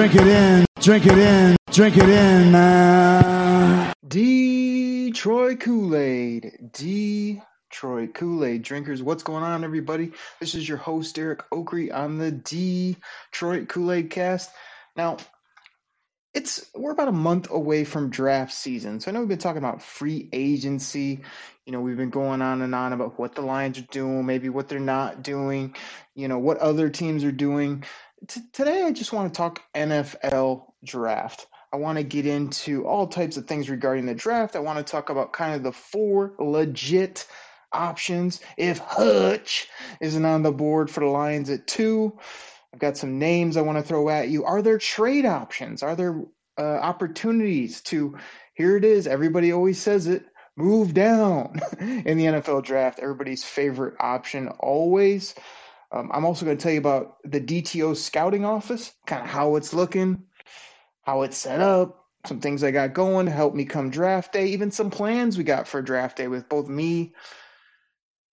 Drink it in. Drink it in. Drink it in, man. Detroit Kool Aid. Detroit Kool Aid drinkers. What's going on, everybody? This is your host, Eric Oakrey, on the Detroit Kool Aid cast. Now, it's we're about a month away from draft season. So I know we've been talking about free agency. You know, we've been going on and on about what the Lions are doing, maybe what they're not doing, you know, what other teams are doing. T- today I just want to talk NFL draft. I want to get into all types of things regarding the draft. I want to talk about kind of the four legit options if Hutch isn't on the board for the Lions at two. I've got some names I want to throw at you. Are there trade options? Are there uh, opportunities to? Here it is. Everybody always says it. Move down in the NFL draft. Everybody's favorite option always. Um, I'm also going to tell you about the DTO scouting office, kind of how it's looking, how it's set up, some things I got going to help me come draft day, even some plans we got for draft day with both me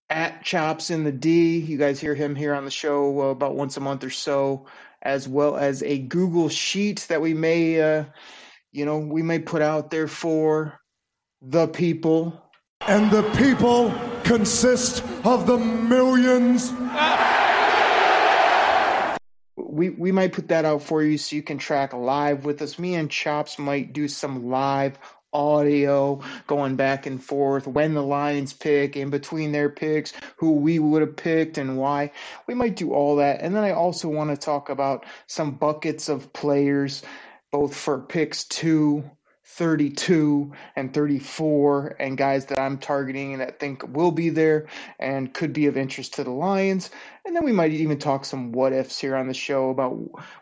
at Chops in the D. You guys hear him here on the show uh, about once a month or so, as well as a Google sheet that we may, uh, you know, we may put out there for the people. And the people consist of the millions. We we might put that out for you so you can track live with us. Me and Chops might do some live audio going back and forth when the Lions pick, in between their picks, who we would have picked and why. We might do all that. And then I also want to talk about some buckets of players, both for picks two 32 and 34 and guys that I'm targeting and that think will be there and could be of interest to the Lions. And then we might even talk some what ifs here on the show about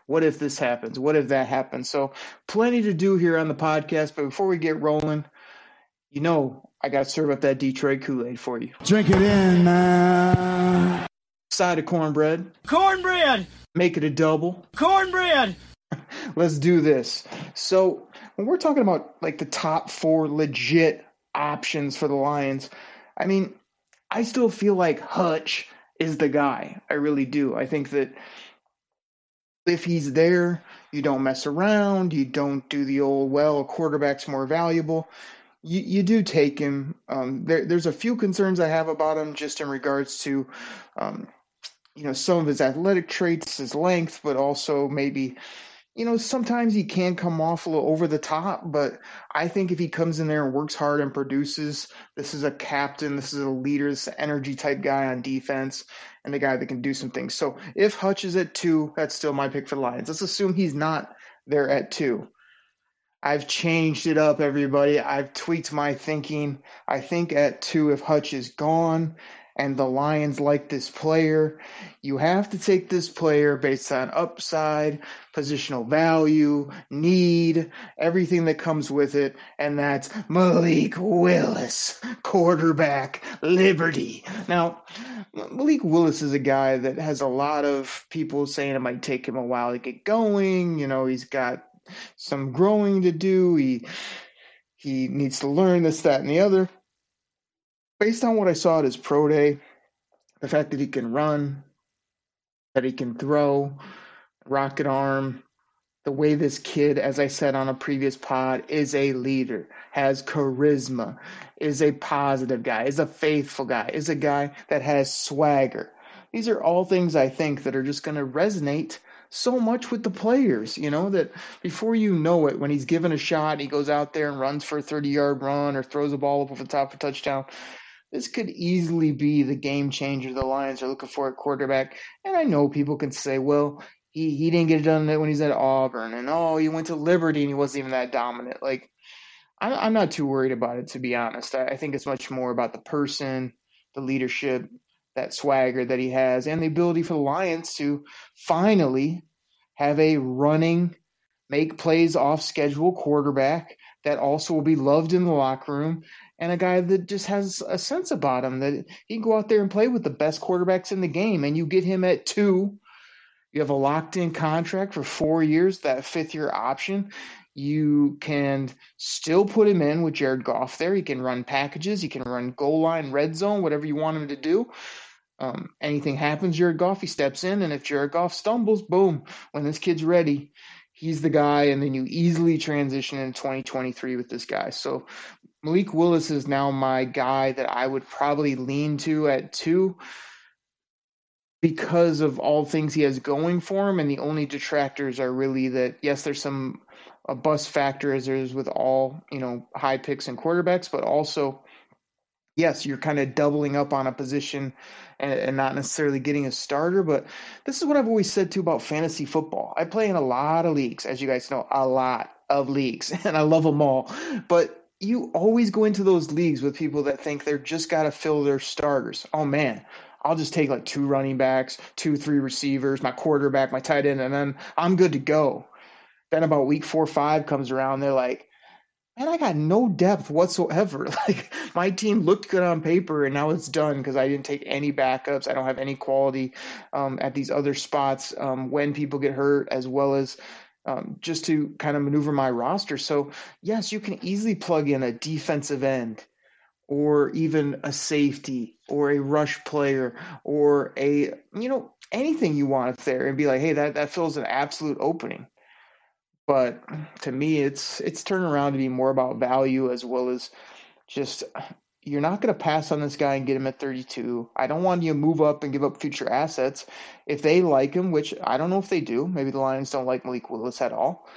what if this happens, what if that happens. So, plenty to do here on the podcast. But before we get rolling, you know, I got to serve up that Detroit Kool Aid for you. Drink it in, man. Side of cornbread, Cornbread! make it a double. Cornbread! Let's do this. So, when we're talking about like the top four legit options for the Lions, I mean, I still feel like Hutch is the guy. I really do. I think that if he's there, you don't mess around, you don't do the old, well, quarterback's more valuable. You, you do take him. Um, there, there's a few concerns I have about him just in regards to, um, you know, some of his athletic traits, his length, but also maybe you know, sometimes he can come off a little over the top, but I think if he comes in there and works hard and produces, this is a captain, this is a leader, this energy type guy on defense, and a guy that can do some things. So if Hutch is at two, that's still my pick for the Lions. Let's assume he's not there at two. I've changed it up, everybody. I've tweaked my thinking. I think at two, if Hutch is gone and the Lions like this player, you have to take this player based on upside, positional value, need, everything that comes with it, and that's Malik Willis, quarterback, Liberty. Now, Malik Willis is a guy that has a lot of people saying it might take him a while to get going. You know, he's got some growing to do. He he needs to learn this, that, and the other based on what I saw at his pro day, the fact that he can run, that he can throw, rocket arm, the way this kid, as I said on a previous pod, is a leader, has charisma, is a positive guy, is a faithful guy, is a guy that has swagger. These are all things I think that are just going to resonate so much with the players, you know, that before you know it, when he's given a shot, he goes out there and runs for a 30 yard run or throws a ball up over the top of a touchdown. This could easily be the game changer the Lions are looking for at quarterback. And I know people can say, well, he, he didn't get it done when he's at Auburn, and oh, he went to Liberty and he wasn't even that dominant. Like, I'm, I'm not too worried about it, to be honest. I, I think it's much more about the person, the leadership, that swagger that he has, and the ability for the Lions to finally have a running, make plays off schedule quarterback that also will be loved in the locker room, and a guy that just has a sense about him that he can go out there and play with the best quarterbacks in the game. And you get him at two. You have a locked in contract for four years, that fifth year option. You can still put him in with Jared Goff there. He can run packages, he can run goal line, red zone, whatever you want him to do. Um, anything happens, Jared Goff, he steps in, and if Jared Goff stumbles, boom, when this kid's ready, he's the guy, and then you easily transition in 2023 with this guy. So Malik Willis is now my guy that I would probably lean to at two because of all things he has going for him, and the only detractors are really that yes, there's some a bust factor as there is with all you know high picks and quarterbacks, but also yes, you're kind of doubling up on a position and, and, not necessarily getting a starter. But this is what I've always said too about fantasy football. I play in a lot of leagues, as you guys know, a lot of leagues, and I love them all. But you always go into those leagues with people that think they're just got to fill their starters. Oh man, I'll just take like two running backs, two, three receivers, my quarterback, my tight end, and then I'm good to go. Then about week four, five comes around, they're like, man, I got no depth whatsoever. Like my team looked good on paper, and now it's done because I didn't take any backups. I don't have any quality um, at these other spots um, when people get hurt, as well as um, just to kind of maneuver my roster. So yes, you can easily plug in a defensive end. Or even a safety, or a rush player, or a you know anything you want there, and be like, hey, that that fills an absolute opening but to me it's it's turned around to be more about value as well as just you're not going to pass on this guy and get him at 32. I don't want you to move up and give up future assets. If they like him, which I don't know if they do, maybe the Lions don't like Malik Willis at all.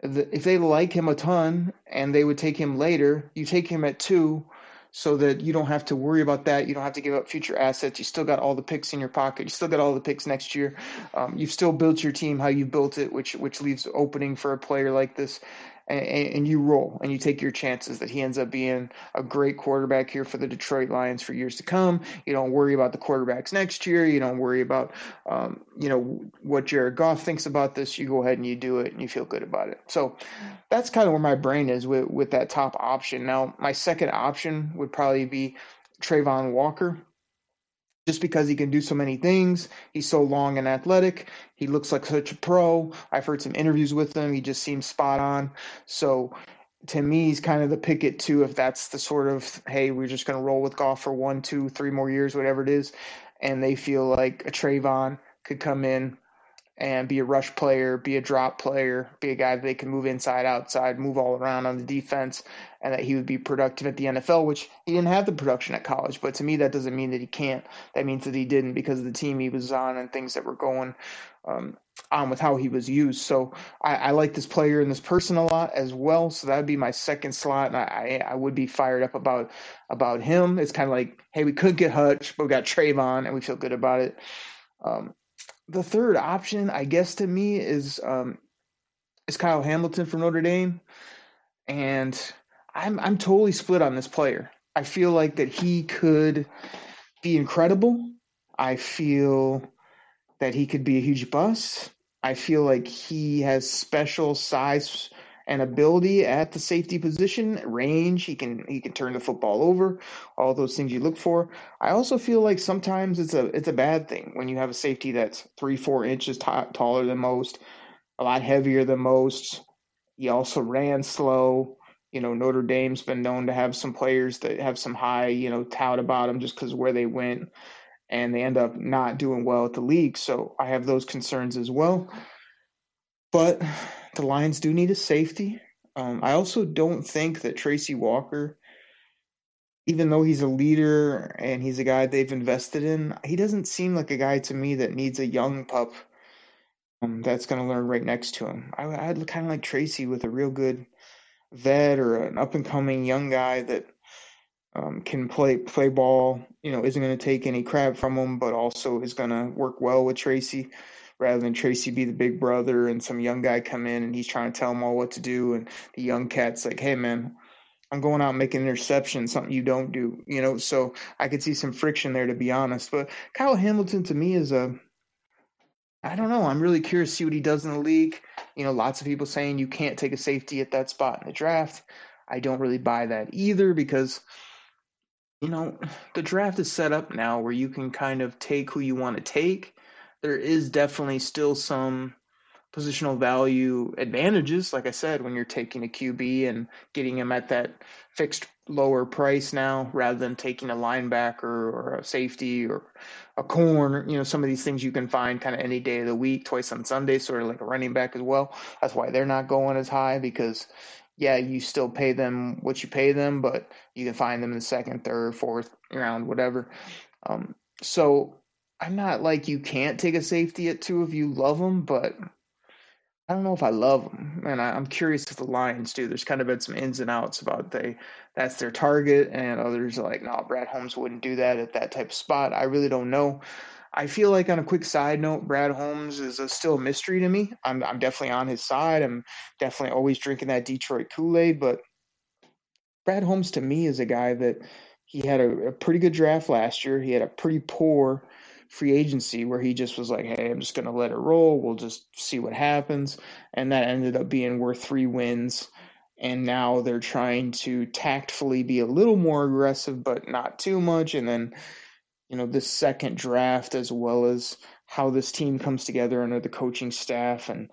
If they like him a ton and they would take him later, you take him at two so that you don't have to worry about that. You don't have to give up future assets. You still got all the picks in your pocket. You still got all the picks next year. Um, you've still built your team how you built it, which which leaves opening for a player like this. And, and, you roll and you take your chances that he ends up being a great quarterback here for the Detroit Lions for years to come. You don't worry about the quarterbacks next year. You don't worry about, um, you know, what Jared Goff thinks about this. You go ahead and you do it and you feel good about it. So that's kind of where my brain is with, with that top option. Now, my second option would probably be Travon Walker just because he can do so many things. He's so long and athletic. He looks like such a pro. I've heard some interviews with him. He just seems spot on. So to me, he's kind of the picket too. If that's the sort of hey, we're just going to roll with Goff for one, two, three more years, whatever it is, and they feel like a Travon could come in and be a rush player, be a drop player, be a guy that they can move inside, outside, move all around on the defense, and that he would be productive at the NFL, which he didn't have the production at college. But to me, that doesn't mean that he can't. That means that he didn't because of the team he was on and things that were going um, on with how he was used. So I, I, like this player and this person a lot as well. So that would be my second slot, and I, I would be fired up about about him. It's kind of like, hey, we could get Hutch, but we got Travon, and we feel good about it. Um, the third option, I guess, to me is um, is Kyle Hamilton from Notre Dame, and I'm I'm totally split on this player. I feel like that he could be incredible. I feel that he could be a huge bust. I feel like he has special size and ability at the safety position, range. He can he can turn the football over, all those things you look for. I also feel like sometimes it's a it's a bad thing when you have a safety that's three four inches t- taller than most, a lot heavier than most. He also ran slow. You know, Notre Dame's been known to have some players that have some high, you know, tout about them just because where they went, and they end up not doing well at the league. So I have those concerns as well. But the Lions do need a safety. Um, I also don't think that Tracy Walker, even though he's a leader and he's a guy they've invested in, he doesn't seem like a guy to me that needs a young pup um, that's going to learn right next to him. I, I'd kind of like Tracy with a real good vet or an up and coming young guy that um, can play play ball. You know, isn't going to take any crap from him, but also is going to work well with Tracy, rather than Tracy be the big brother and some young guy come in and he's trying to tell him all what to do, and the young cat's like, "Hey, man." I'm going out making interception, something you don't do, you know. So I could see some friction there, to be honest. But Kyle Hamilton to me is a I don't know. I'm really curious to see what he does in the league. You know, lots of people saying you can't take a safety at that spot in the draft. I don't really buy that either because, you know, the draft is set up now where you can kind of take who you want to take. There is definitely still some positional value advantages, like I said, when you're taking a QB and getting him at that fixed lower price now rather than taking a linebacker or a safety or a corner. You know, some of these things you can find kind of any day of the week, twice on Sunday, sort of like a running back as well. That's why they're not going as high because, yeah, you still pay them what you pay them, but you can find them in the second, third, fourth round, whatever. Um, so I'm not like you can't take a safety at two if you love them, but I don't know if I love them, and I, am curious if the Lions do. There's kind of been some ins and outs about they that's their target, and others are like, no, Brad Holmes wouldn't do that at that type of spot. I really don't know. I feel like on a quick side note, Brad Holmes is a, still a mystery to me. I'm I'm definitely on his side. I'm definitely always drinking that Detroit Kool Aid, but Brad Holmes to me is a guy that he had a, a pretty good draft last year. He had a pretty poor free agency where he just was like, "Hey, I'm just going to let it roll. We'll just see what happens," and that ended up being worth three wins. And now they're trying to tactfully be a little more aggressive, but not too much. And then, you know, this second draft, as well as how this team comes together under the coaching staff and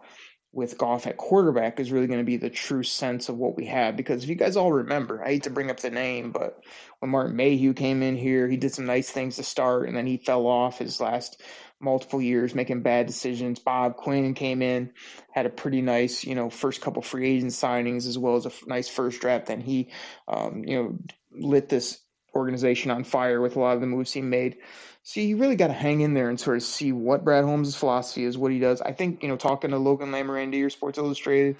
with Goff at quarterback is really going to be the true sense of what we have. Because if you guys all remember, I hate to bring up the name, but when Martin Mayhew came in here, he did some nice things to start, and then he fell off his last multiple years, making bad decisions. Bob Quinn came in, had a pretty nice, you know, first couple free agent signings as well as a nice first draft. Then he, um, you know, lit this organization on fire with a lot of the moves he made. So you really got to hang in there and sort of see what Brad Holmes' philosophy is, what he does. I think you know, talking to Logan Lamorandier, Sports Illustrated,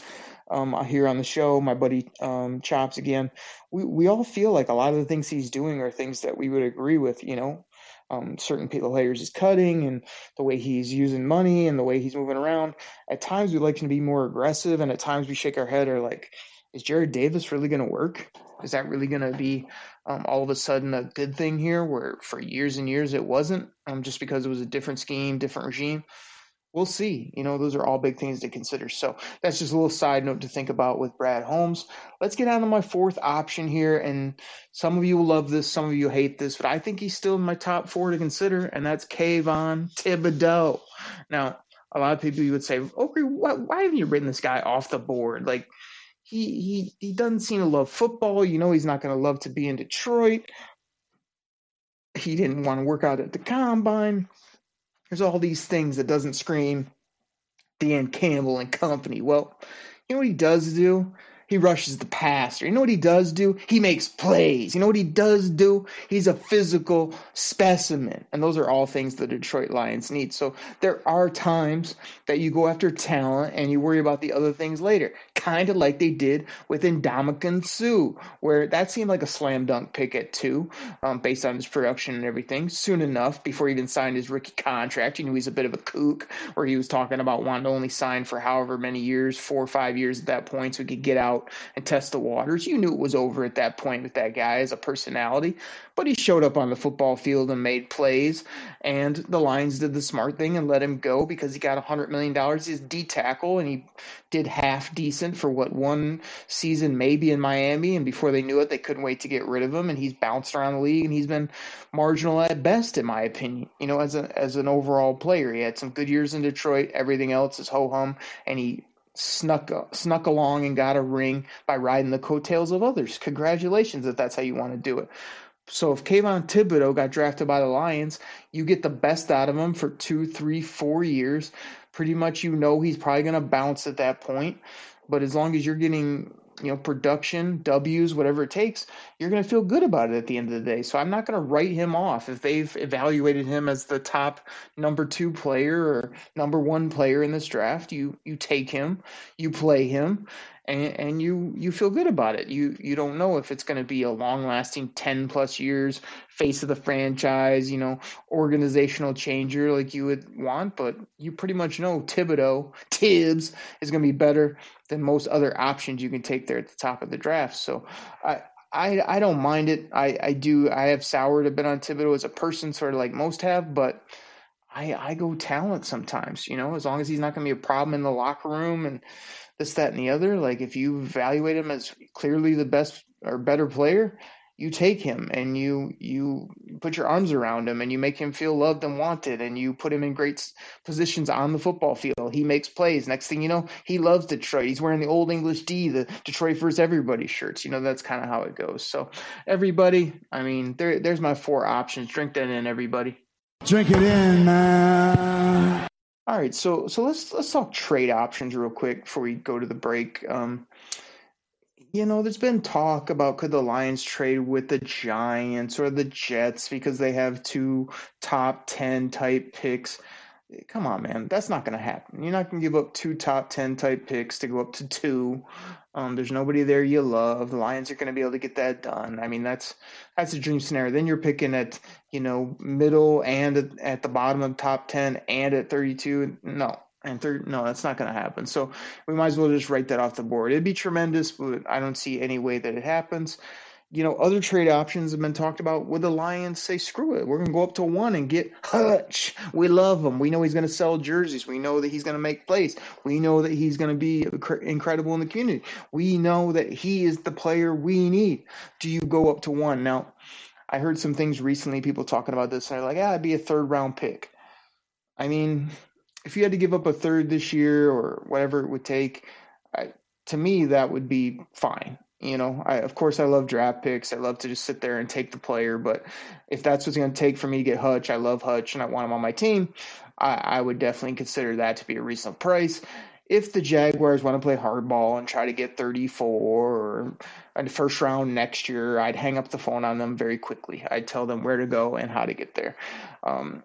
um, here on the show, my buddy um, Chops again, we we all feel like a lot of the things he's doing are things that we would agree with. You know, um, certain players he's cutting and the way he's using money and the way he's moving around. At times we like him to be more aggressive, and at times we shake our head or like, is Jarrad Davis really going to work? Is that really going to be um, all of a sudden a good thing here where for years and years it wasn't um, just because it was a different scheme, different regime? We'll see. You know, those are all big things to consider. So that's just a little side note to think about with Brad Holmes. Let's get on to my fourth option here. And some of you will love this, some of you hate this, but I think he's still in my top four to consider, and that's Kayvon Thibodeaux. Now, a lot of people you would say, okay, why, why haven't you written this guy off the board? Like, he he he doesn't seem to love football. You know he's not going to love to be in Detroit. He didn't want to work out at the combine. There's all these things that doesn't scream Dan Campbell and company. Well, you know what he does do? He rushes the passer. You know what he does do? He makes plays. You know what he does do? He's a physical specimen. And those are all things the Detroit Lions need. So there are times that you go after talent and you worry about the other things later. Kind of like they did with Ndamukong Suh, where that seemed like a slam dunk pick at two, um, based on his production and everything. Soon enough, before he even signed his rookie contract, you knew he's a bit of a kook, where he was talking about wanting to only sign for however many years, four or five years at that point, so he could get out out and test the waters. You knew it was over at that point with that guy as a personality, but he showed up on the football field and made plays. And the Lions did the smart thing and let him go because he got $100 million. He's D tackle and he did half decent for what one season maybe in Miami. And before they knew it, they couldn't wait to get rid of him. And he's bounced around the league and he's been marginal at best, in my opinion. You know, as a as an overall player, he had some good years in Detroit. Everything else is ho hum, and he snuck snuck along and got a ring by riding the coattails of others. Congratulations if that's how you want to do it. So if Kayvon Thibodeaux got drafted by the Lions, you get the best out of him for two, three, four years. Pretty much you know he's probably going to bounce at that point. But as long as you're getting you know, production, W's, whatever it takes, you're going to feel good about it at the end of the day. So I'm not going to write him off if they've evaluated him as the top number two player or number one player in this draft. You you take him, you play him, and, and you you feel good about it. You you don't know if it's going to be a long lasting ten plus years face of the franchise, you know, organizational changer like you would want, but you pretty much know Thibodeaux Tibbs is going to be better than most other options you can take there at the top of the draft. So I. I, I don't mind it. I, I do. I have soured a bit on Thibodeaux as a person, sort of like most have, but I I go talent sometimes. You know, as long as he's not going to be a problem in the locker room and this, that, and the other. Like if you evaluate him as clearly the best or better player, you take him and you you put your arms around him and you make him feel loved and wanted and you put him in great positions on the football field. He makes plays. Next thing you know, he loves Detroit. He's wearing the old English D, the Detroit First Everybody shirts. You know that's kind of how it goes. So everybody, I mean, there there's my four options. Drink that in, everybody. Drink it in, man. All right, so so let's let's talk trade options real quick before we go to the break. Um, you know, there's been talk about could the Lions trade with the Giants or the Jets because they have two top ten type picks. Come on, man, that's not going to happen. You're not going to give up two top ten type picks to go up to two. Um, there's nobody there you love. The Lions are going to be able to get that done. I mean, that's that's a dream scenario. Then you're picking at you know middle and at the bottom of top ten and at 32. No, and third, no, that's not going to happen. So we might as well just write that off the board. It'd be tremendous, but I don't see any way that it happens you know, other trade options have been talked about. Would the Lions say, screw it, we're going to go up to one and get Hutch? We love him. We know he's going to sell jerseys. We know that he's going to make plays. We know that he's going to be incredible in the community. We know that he is the player we need. Do you go up to one? Now, I heard some things recently, people talking about this, and they're like, ah, it'd be a third round pick. I mean, if you had to give up a third this year or whatever it would take, I, to me, that would be fine. You know, I of course I love draft picks. I love to just sit there and take the player. But if that's what's going to take for me to get Hutch, I love Hutch and I want him on my team. I, I would definitely consider that to be a reasonable price. If the Jaguars want to play hardball and try to get 34 or a first round next year, I'd hang up the phone on them very quickly. I'd tell them where to go and how to get there. Um,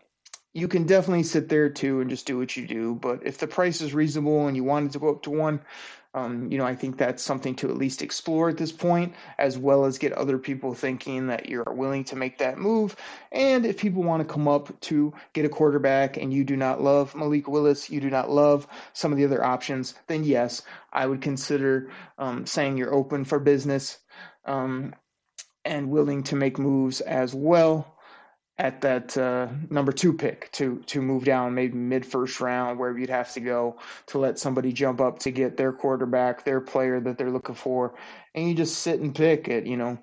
you can definitely sit there too and just do what you do. But if the price is reasonable and you wanted to go up to one, um, you know, I think that's something to at least explore at this point, as well as get other people thinking that you're willing to make that move. And if people want to come up to get a quarterback and you do not love Malik Willis, you do not love some of the other options, then yes, I would consider um, saying you're open for business um, and willing to make moves as well at that uh, number two pick to to move down maybe mid first round where you'd have to go to let somebody jump up to get their quarterback their player that they're looking for. And you just sit and pick at you know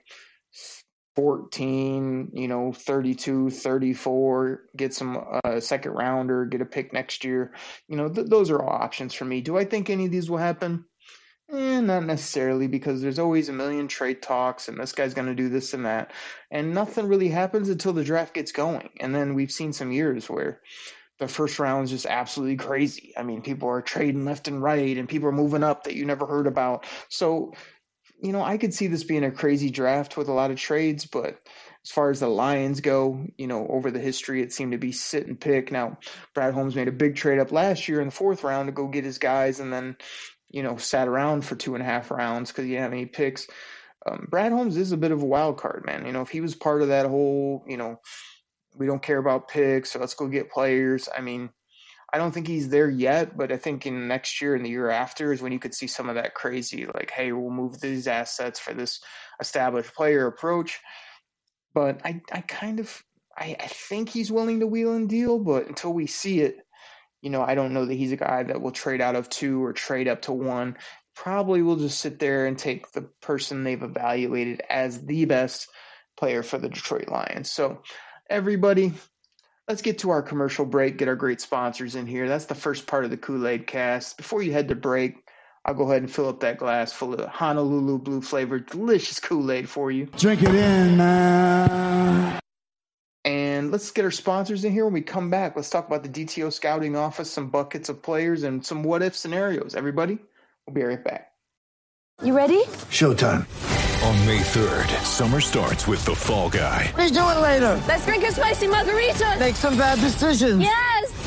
14 you know 32 34 get some uh, second rounder get a pick next year. You know th- those are all options for me. Do i think any of these will happen Eh, not necessarily, because there's always a million trade talks, and this guy's going to do this and that, and nothing really happens until the draft gets going. And then we've seen some years where the first round is just absolutely crazy. I mean, people are trading left and right, and people are moving up that you never heard about. So, you know, I could see this being a crazy draft with a lot of trades, but as far as the Lions go, you know, over the history, it seemed to be sit and pick. Now, Brad Holmes made a big trade up last year in the fourth round to go get his guys, and then you know, sat around for two and a half rounds because he didn't have any picks. Um, Brad Holmes is a bit of a wild card, man. You know, if he was part of that whole, you know, we don't care about picks, so let's go get players. I mean, I don't think he's there yet, but I think in next year and the year after is when you could see some of that crazy, like, hey, we'll move these assets for this established player approach. But I, I kind of, I, I think he's willing to wheel and deal, but until we see it, you know, I don't know that he's a guy that will trade out of two or trade up to one. Probably will just sit there and take the person they've evaluated as the best player for the Detroit Lions. So, everybody, let's get to our commercial break, get our great sponsors in here. That's the first part of the Kool Aid cast. Before you head to break, I'll go ahead and fill up that glass full of Honolulu blue flavored delicious Kool Aid for you. Drink it in, man. And let's get our sponsors in here. When we come back, let's talk about the DTO scouting office, some buckets of players, and some what if scenarios. Everybody, we'll be right back. You ready? Showtime. On May 3rd, summer starts with The Fall Guy. Let's do it later. Let's drink a spicy margarita. Make some bad decisions. Yes.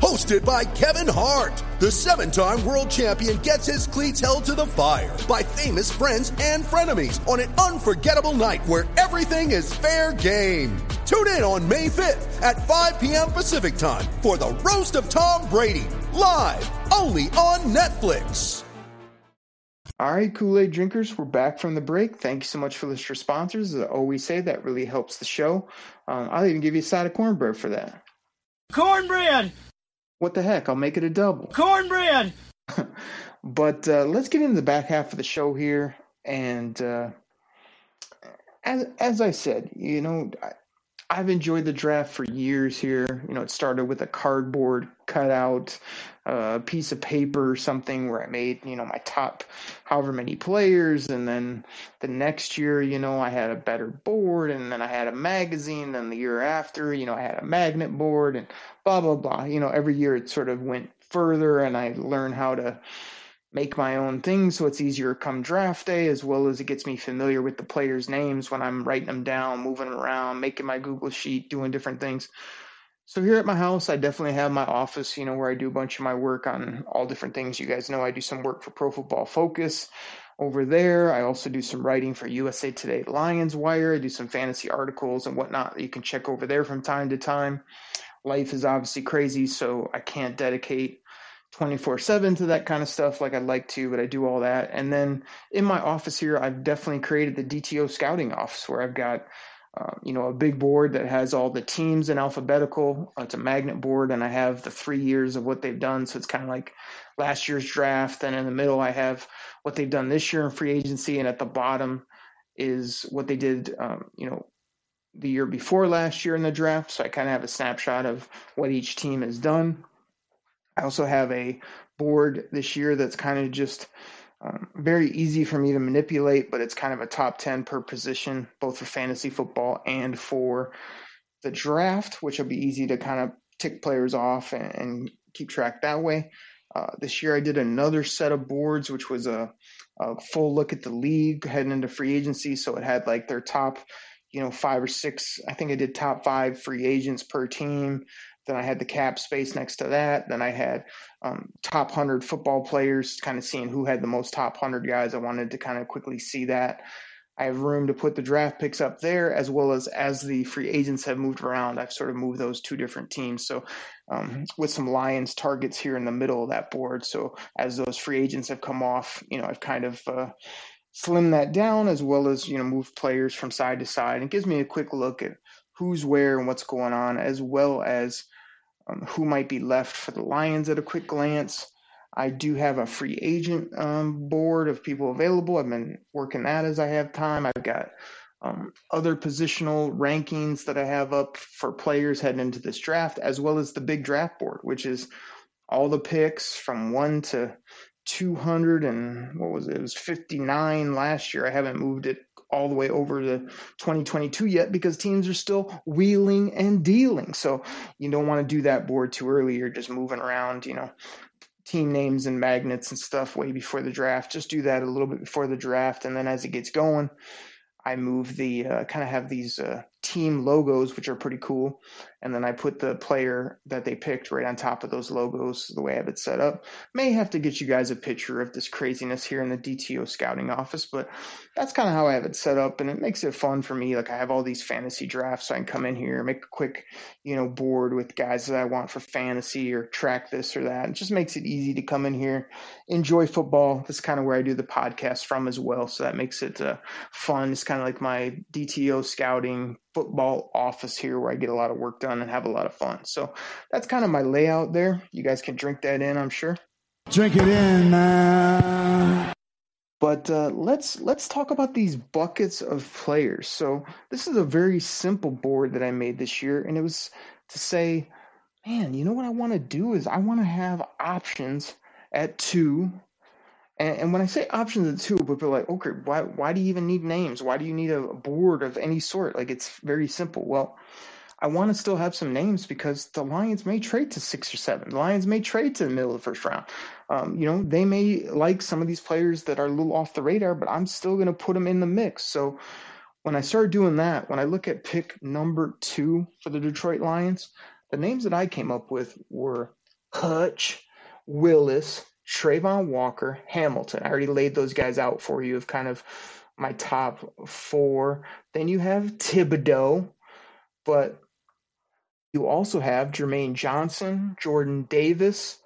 Hosted by Kevin Hart, the seven time world champion gets his cleats held to the fire by famous friends and frenemies on an unforgettable night where everything is fair game. Tune in on May 5th at 5 p.m. Pacific time for the Roast of Tom Brady, live only on Netflix. All right, Kool Aid drinkers, we're back from the break. Thank you so much for the for sponsors. As I always say, that really helps the show. Um, I'll even give you a side of cornbread for that. Cornbread! What the heck? I'll make it a double. Cornbread! But uh, let's get into the back half of the show here. And uh, as as I said, you know, I've enjoyed the draft for years here. You know, it started with a cardboard cutout, a uh, piece of paper, something where I made, you know, my top however many players. And then the next year, you know, I had a better board. And then I had a magazine. Then the year after, you know, I had a magnet board and blah, blah, blah. You know, every year it sort of went further and I learned how to make my own thing so it's easier come draft day as well as it gets me familiar with the players names when i'm writing them down moving around making my google sheet doing different things. So here at my house i definitely have my office you know where i do a bunch of my work on all different things. You guys know i do some work for pro football focus. Over there i also do some writing for usa today lions wire. I do some fantasy articles and whatnot that you can check over there from time to time. Life is obviously crazy so i can't dedicate 24 7 to that kind of stuff like I'd like to, but I do all that. And then in my office here, I've definitely created the DTO scouting office where I've got, uh, you know, a big board that has all the teams in alphabetical. It's a magnet board, and I have the three years of what they've done. So it's kind of like last year's draft. And in the middle, I have what they've done this year in free agency. And at the bottom is what they did, um, you know, the year before last year in the draft. So I kind of have a snapshot of what each team has done. I also have a board this year that's kind of just um, very easy for me to manipulate, but it's kind of a top 10 per position, both for fantasy football and for the draft, which will be easy to kind of tick players off and, and keep track that way. Uh, this year I did another set of boards, which was a, a full look at the league heading into free agency. So it had like their top, you know, five or six. I think I did top five free agents per team. Then I had the cap space next to that. Then I had um, top 100 football players, kind of seeing who had the most top 100 guys. I wanted to kind of quickly see that. I have room to put the draft picks up there, as well as as the free agents have moved around. I've sort of moved those two different teams. So, um, with some Lions targets here in the middle of that board. So, as those free agents have come off, you know, I've kind of uh, slimmed that down, as well as you know, moved players from side to side. It gives me a quick look at who's where and what's going on, as well as um, who might be left for the Lions at a quick glance. I do have a free agent um, board of people available. I've been working that as I have time. I've got um, other positional rankings that I have up for players heading into this draft, as well as the big draft board, which is all the picks from one to 200 and what was it? It was 59 last year. I haven't moved it all the way over to 2022 yet because teams are still wheeling and dealing. So you don't want to do that board too early. You're just moving around, you know, team names and magnets and stuff way before the draft. Just do that a little bit before the draft. And then as it gets going, I move the uh, kind of have these uh, team logos, which are pretty cool. And then I put the player that they picked right on top of those logos, the way I have it set up. May have to get you guys a picture of this craziness here in the DTO scouting office, but that's kind of how I have it set up. And it makes it fun for me. Like I have all these fantasy drafts, so I can come in here, make a quick, you know, board with guys that I want for fantasy or track this or that. It just makes it easy to come in here, enjoy football. That's kind of where I do the podcast from as well. So that makes it uh, fun. It's kind of like my DTO scouting football office here where I get a lot of work done and have a lot of fun. So that's kind of my layout there. You guys can drink that in, I'm sure. Drink it in, man. But uh, let's let's talk about these buckets of players. So this is a very simple board that I made this year, and it was to say, man, you know what I want to do is I want to have options at two and, and when I say options at two, people are like, okay, why why do you even need names? Why do you need a board of any sort? Like it's very simple. Well, I want to still have some names because the Lions may trade to six or seven. The Lions may trade to the middle of the first round. Um, you know, they may like some of these players that are a little off the radar, but I'm still going to put them in the mix. So when I started doing that, when I look at pick number two for the Detroit Lions, the names that I came up with were Hutch, Willis, Travon Walker, Hamilton. I already laid those guys out for you of kind of my top four. Then you have Thibodeaux, but you also have Jermaine Johnson, Jordan Davis,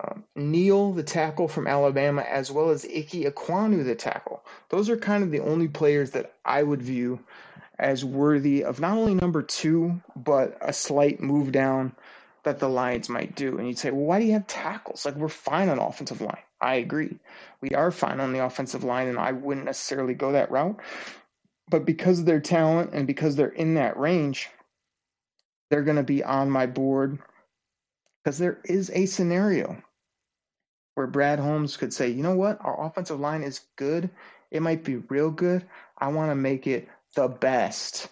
um, Neal, the tackle from Alabama, as well as Ike Ekwonu, the tackle. Those are kind of the only players that I would view as worthy of not only number two, but a slight move down that the Lions might do. And you'd say, well, why do you have tackles? Like, we're fine on offensive line. I agree. We are fine on the offensive line, and I wouldn't necessarily go that route. But because of their talent and because they're in that range, they're going to be on my board because there is a scenario where Brad Holmes could say, you know what, our offensive line is good. It might be real good. I want to make it the best.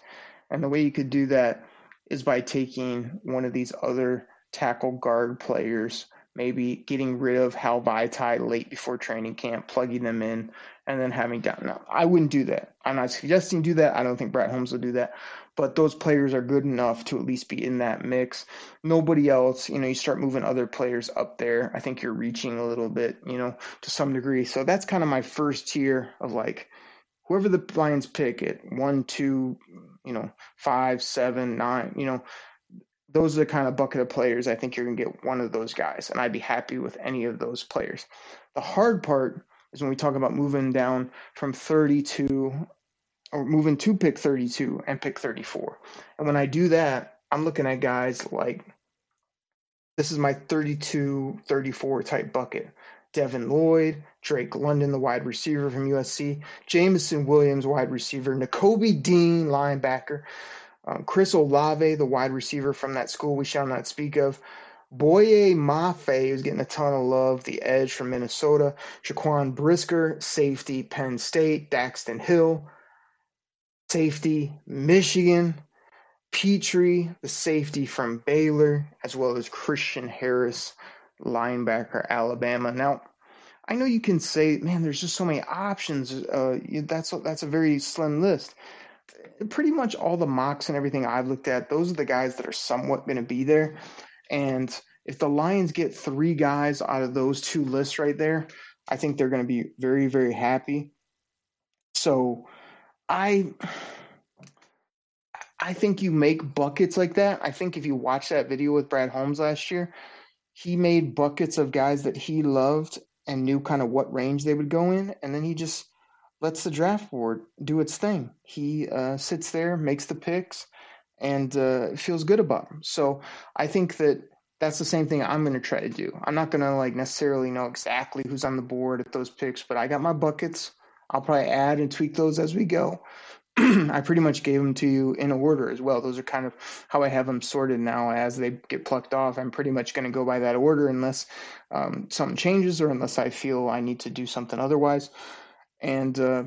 And the way you could do that is by taking one of these other tackle guard players, maybe getting rid of Hal Vaitai late before training camp, plugging them in, and then having down. Now, I wouldn't do that. I'm not suggesting do that. I don't think Brad Holmes will do that. But those players are good enough to at least be in that mix. Nobody else, you know, you start moving other players up there. I think you're reaching a little bit, you know, to some degree. So that's kind of my first tier of like whoever the Lions pick it one, two, you know, five, seven, nine, you know, those are the kind of bucket of players I think you're going to get one of those guys, and I'd be happy with any of those players. The hard part is when we talk about moving down from 32 or moving to pick 32 and pick 34. And when I do that, I'm looking at guys like this is my 32 34 type bucket. Devin Lloyd, Drake London, the wide receiver from USC, Jameson Williams, wide receiver, Nakobe Dean, linebacker, um, Chris Olave, the wide receiver from that school we shall not speak of, Boye Mafe, who's getting a ton of love, the edge from Minnesota, Jaquan Brisker, safety, Penn State, Daxton Hill, safety, Michigan, Pitre, the safety from Baylor, as well as Christian Harris, linebacker, Alabama. Now, I know you can say, man, there's just so many options. Uh, that's that's a very slim list. Pretty much all the mocks and everything I've looked at, those are the guys that are somewhat going to be there. And if the Lions get three guys out of those two lists right there, I think they're going to be very, very happy. So, I. I think you make buckets like that. I think if you watch that video with Brad Holmes last year, he made buckets of guys that he loved and knew kind of what range they would go in, and then he just lets the draft board do its thing. He uh, sits there, makes the picks, and uh, feels good about them. So I think that that's the same thing I'm going to try to do. I'm not going to like necessarily know exactly who's on the board at those picks, but I got my buckets. I'll probably add and tweak those as we go. I pretty much gave them to you in order as well. Those are kind of how I have them sorted now as they get plucked off. I'm pretty much going to go by that order unless um, something changes or unless I feel I need to do something otherwise. And uh,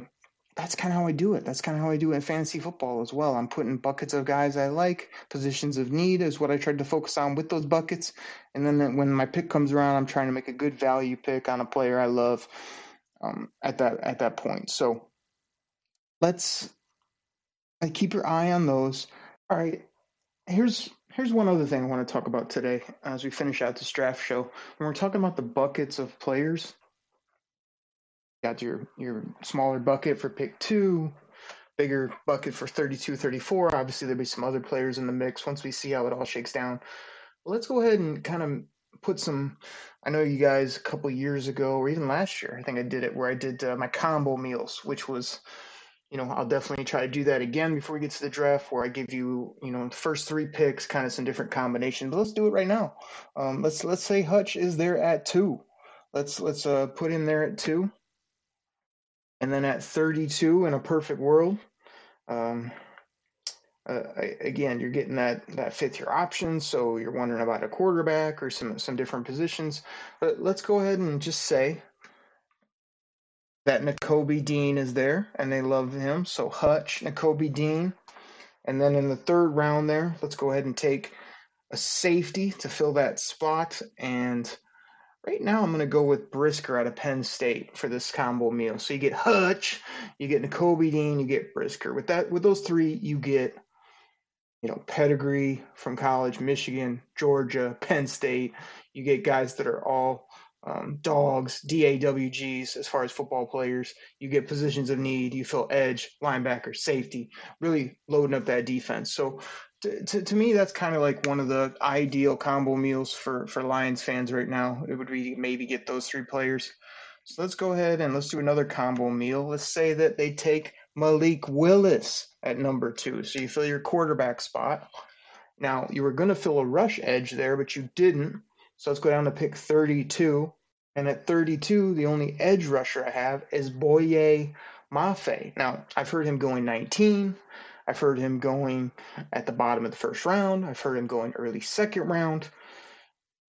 that's kind of how I do it. That's kind of how I do it in fantasy football as well. I'm putting buckets of guys I like. Positions of need is what I tried to focus on with those buckets. And then when my pick comes around, I'm trying to make a good value pick on a player I love um, at that at that point. So let's uh, keep your eye on those. All right. Here's here's one other thing I want to talk about today as we finish out this draft show. When we're talking about the buckets of players, got your your smaller bucket for pick two, bigger bucket for 32, 34. Obviously, there'll be some other players in the mix once we see how it all shakes down. But let's go ahead and kind of put some. I know you guys a couple years ago, or even last year, I think I did it where I did uh, my combo meals, which was, you know, I'll definitely try to do that again before we get to the draft, where I give you, you know, the first three picks, kind of some different combinations. But let's do it right now. Um, let's let's say Hutch is there at two. Let's let's uh, put him there at two. And then at 32 in a perfect world, um, uh, again, you're getting that, that fifth year option. So you're wondering about a quarterback or some, some different positions. But let's go ahead and just say that Nakobe Dean is there and they love him. So Hutch, Nakobe Dean. And then in the third round there, let's go ahead and take a safety to fill that spot. And Right now, I'm going to go with Brisker out of Penn State for this combo meal. So you get Hutch, you get Nakobe Dean, you get Brisker. With that, with those three, you get you know pedigree from college, Michigan, Georgia, Penn State. You get guys that are all um, dogs, DAWGs as far as football players. You get positions of need. You fill edge, linebacker, safety, really loading up that defense. So to, to, me, that's kind of like one of the ideal combo meals for, for Lions fans right now. It would be maybe get those three players. So let's go ahead and let's do another combo meal. Let's say that they take Malik Willis at number two. So you fill your quarterback spot. Now, you were going to fill a rush edge there, but you didn't. So let's go down to pick 32. And at 32, the only edge rusher I have is Boye Mafe. Now, I've heard him going 19. I've heard him going at the bottom of the first round. I've heard him going early second round.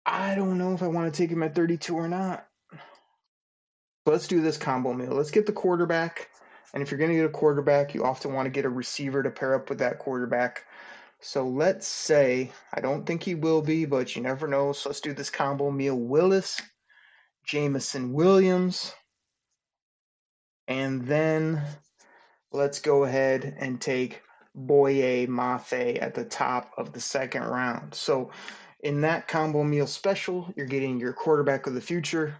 I don't know if I want to take him at 32 or not. Let's do this combo meal. Let's get the quarterback. And if you're going to get a quarterback, you often want to get a receiver to pair up with that quarterback. So let's say, I don't think he will be, but you never know. So let's do this combo meal Willis, Jameson Williams, and then let's go ahead and take Boye Mafe at the top of the second round. So in that combo meal special, you're getting your quarterback of the future,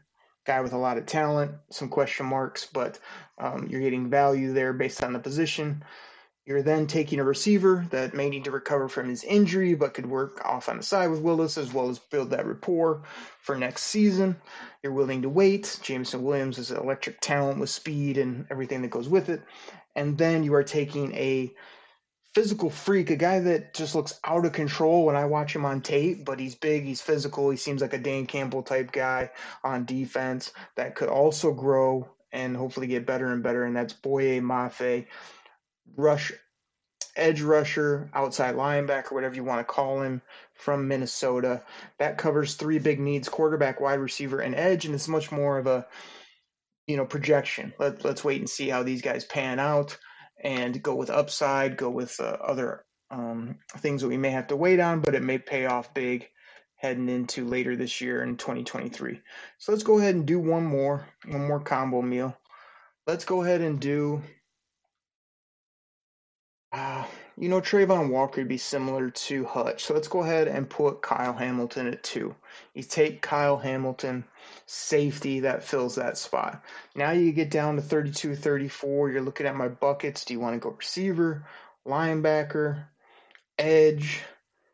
guy with a lot of talent, some question marks, but um, you're getting value there based on the position. You're then taking a receiver that may need to recover from his injury, but could work off on the side with Willis as well as build that rapport for next season. You're willing to wait. Jameson Williams is an electric talent with speed and everything that goes with it and then you are taking a physical freak, a guy that just looks out of control when I watch him on tape, but he's big, he's physical, he seems like a Dan Campbell type guy on defense that could also grow and hopefully get better and better, and that's Boye Mafe, rush edge rusher, outside linebacker, whatever you want to call him, from Minnesota. That covers three big needs: quarterback, wide receiver, and edge, and it's much more of a you know, projection. Let, let's wait and see how these guys pan out and go with upside, go with uh, other um, things that we may have to wait on, but it may pay off big heading into later this year in 2023. So let's go ahead and do one more, one more combo meal. Let's go ahead and do, uh, you know, Travon Walker would be similar to Hutch. So let's go ahead and put Kyle Hamilton at two. You take Kyle Hamilton safety that fills that spot. Now you get down to 32 34. You're looking at my buckets. Do you want to go receiver, linebacker, edge,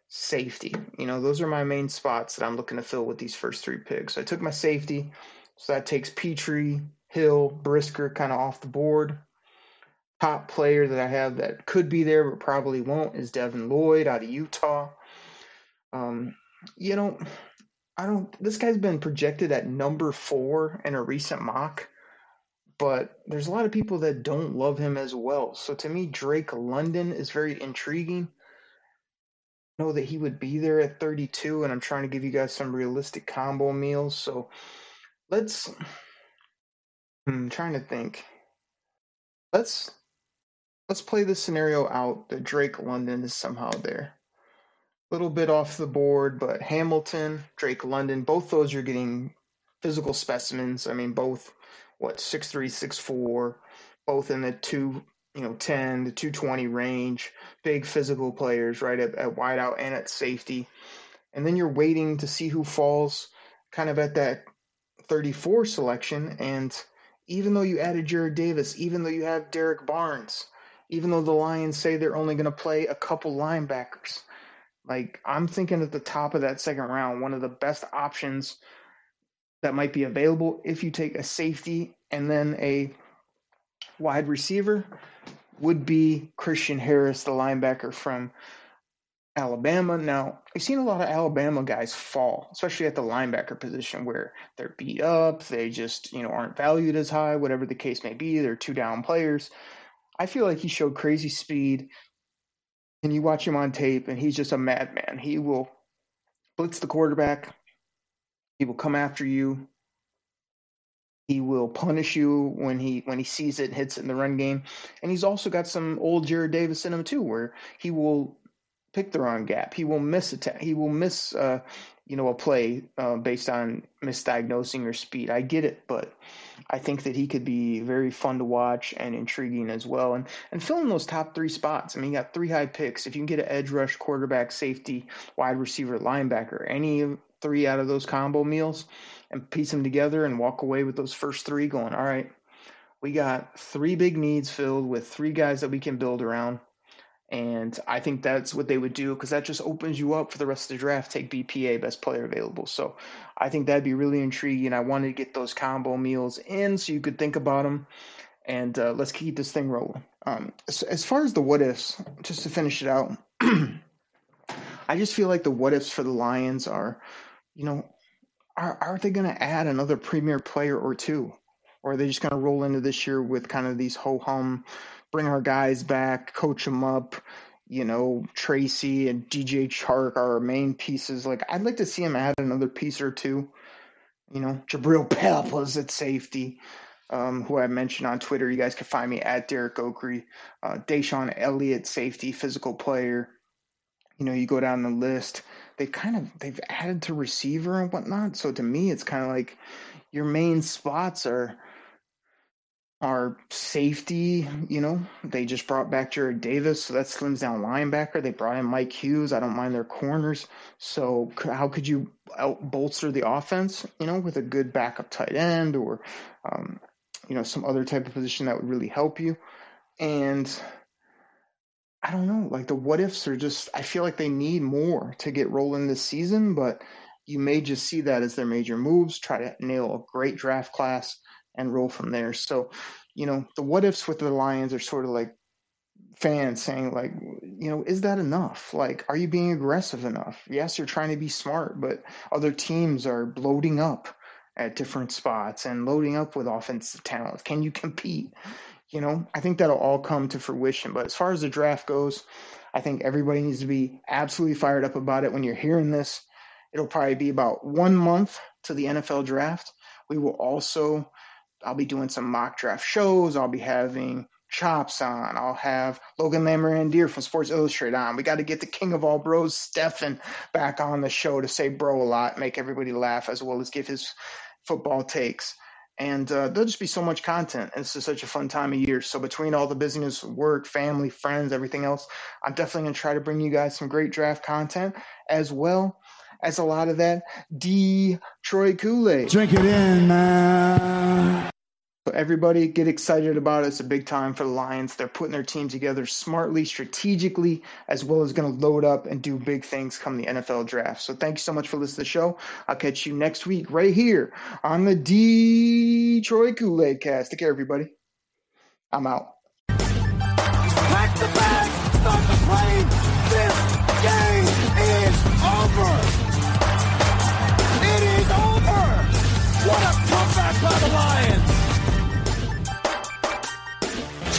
safety? You know, those are my main spots that I'm looking to fill with these first three picks. So I took my safety. So that takes Pitre, Hill, Brisker kind of off the board. Top player that I have that could be there but probably won't is Devin Lloyd out of Utah. Um, you know, I don't. This guy's been projected at number four in a recent mock, but there's a lot of people that don't love him as well. So to me, Drake London is very intriguing. Know that he would be there at 32, and I'm trying to give you guys some realistic combo meals. So let's. I'm trying to think. Let's let's play this scenario out that Drake London is somehow there A little bit off the board, but Hamilton, Drake London, both those are getting physical specimens. I mean, both what six three, six four, both in the two, you know, ten to two twenty range. Big physical players, right at, at wideout and at safety. And then you're waiting to see who falls, kind of at that thirty four selection. And even though you added Jarrad Davis, even though you have Derrick Barnes, even though the Lions say they're only going to play a couple linebackers like I'm thinking at the top of that second round, one of the best options that might be available if you take a safety and then a wide receiver would be Christian Harris, the linebacker from Alabama. Now, I've seen a lot of Alabama guys fall, especially at the linebacker position where they're beat up, they just, you know, aren't valued as high, whatever the case may be. They're two down players. I feel like he showed crazy speed and you watch him on tape, and he's just a madman. He will blitz the quarterback. He will come after you. He will punish you when he when he sees it and hits it in the run game. And he's also got some old Jarrad Davis in him too, where he will pick the wrong gap. He will miss attack. He will miss uh, you know, a play uh, based on misdiagnosing your speed. I get it, but I think that he could be very fun to watch and intriguing as well. And and filling those top three spots. I mean, you got three high picks. If you can get an edge rush, quarterback, safety, wide receiver, linebacker, any three out of those combo meals, and piece them together and walk away with those first three, going, all right, we got three big needs filled with three guys that we can build around and I think that's what they would do because that just opens you up for the rest of the draft. Take BPA, best player available. So I think that'd be really intriguing. I wanted to get those combo meals in so you could think about them. And uh, let's keep this thing rolling. Um, as, as far as the what ifs, just to finish it out, I just feel like the what ifs for the Lions are, you know, are, are they going to add another premier player or two? Or are they just going to roll into this year with kind of these ho hum bring our guys back, coach them up. You know, Tracy and DJ Chark are our main pieces. Like, I'd like to see him add another piece or two. You know, Jabril Peppers at safety, um, who I mentioned on Twitter. You guys can find me at Derek Oakrey. Uh, DeShon Elliott, safety, physical player. You know, you go down the list. They kind of they've added to receiver and whatnot. So to me, it's kind of like your main spots are our safety, you know, they just brought back Jarrad Davis, so that slims down linebacker. They brought in Mike Hughes. I don't mind their corners. So how could you out bolster the offense, you know, with a good backup tight end or, um, you know, some other type of position that would really help you? And I don't know, like the what ifs are just, I feel like they need more to get rolling this season, but you may just see that as their major moves, try to nail a great draft class and roll from there. So, you know, the what ifs with the Lions are sort of like fans saying like you know is that enough? Like are you being aggressive enough? Yes you're trying to be smart but other teams are loading up at different spots and loading up with offensive talent. Can you compete? You know i think that'll all come to fruition. But as far as the draft goes i think everybody needs to be absolutely fired up about it. When you're hearing this it'll probably be about one month to the nfl draft. We will also I'll be doing some mock draft shows. I'll be having Chops on. I'll have Logan Lamorandier from Sports Illustrated on. We got to get the king of all bros, Stefan, back on the show to say bro a lot, make everybody laugh, as well as give his football takes. And uh, there'll just be so much content. And this is such a fun time of year. So between all the business, work, family, friends, everything else, I'm definitely going to try to bring you guys some great draft content as well as a lot of that Detroit Kool-Aid. Drink it in, man. So everybody get excited about it. It's a big time for the Lions. They're putting their team together smartly, strategically, as well as going to load up and do big things come the NFL draft. So thank you so much for listening to the show. I'll catch you next week right here on the Detroit Kool-Aid cast. Take care, everybody. I'm out. Pack the bag, start the plane. This game is over.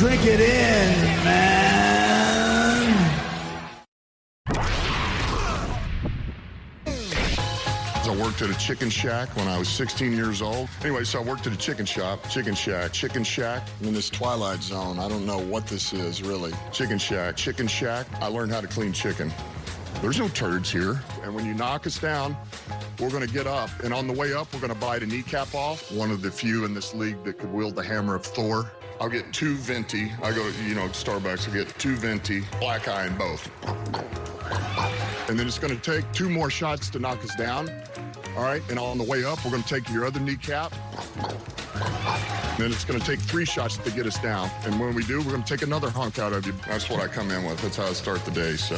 Drink it in, man. I worked at a chicken shack when I was 16 years old. Anyway, so I worked at a chicken shop, chicken shack, chicken shack. I'm in this twilight zone. I don't know what this is really. Chicken shack, chicken shack. I learned how to clean chicken. There's no turds here. And when you knock us down, we're going to get up. And on the way up, we're going to bite a kneecap off. One of the few in this league that could wield the hammer of Thor. I'll get two venti. I go, you know, Starbucks. I get two venti, black eye in both. And then it's going to take two more shots to knock us down. All right. And on the way up, we're going to take your other kneecap. And then it's going to take three shots to get us down. And when we do, we're going to take another hunk out of you. That's what I come in with. That's how I start the day. So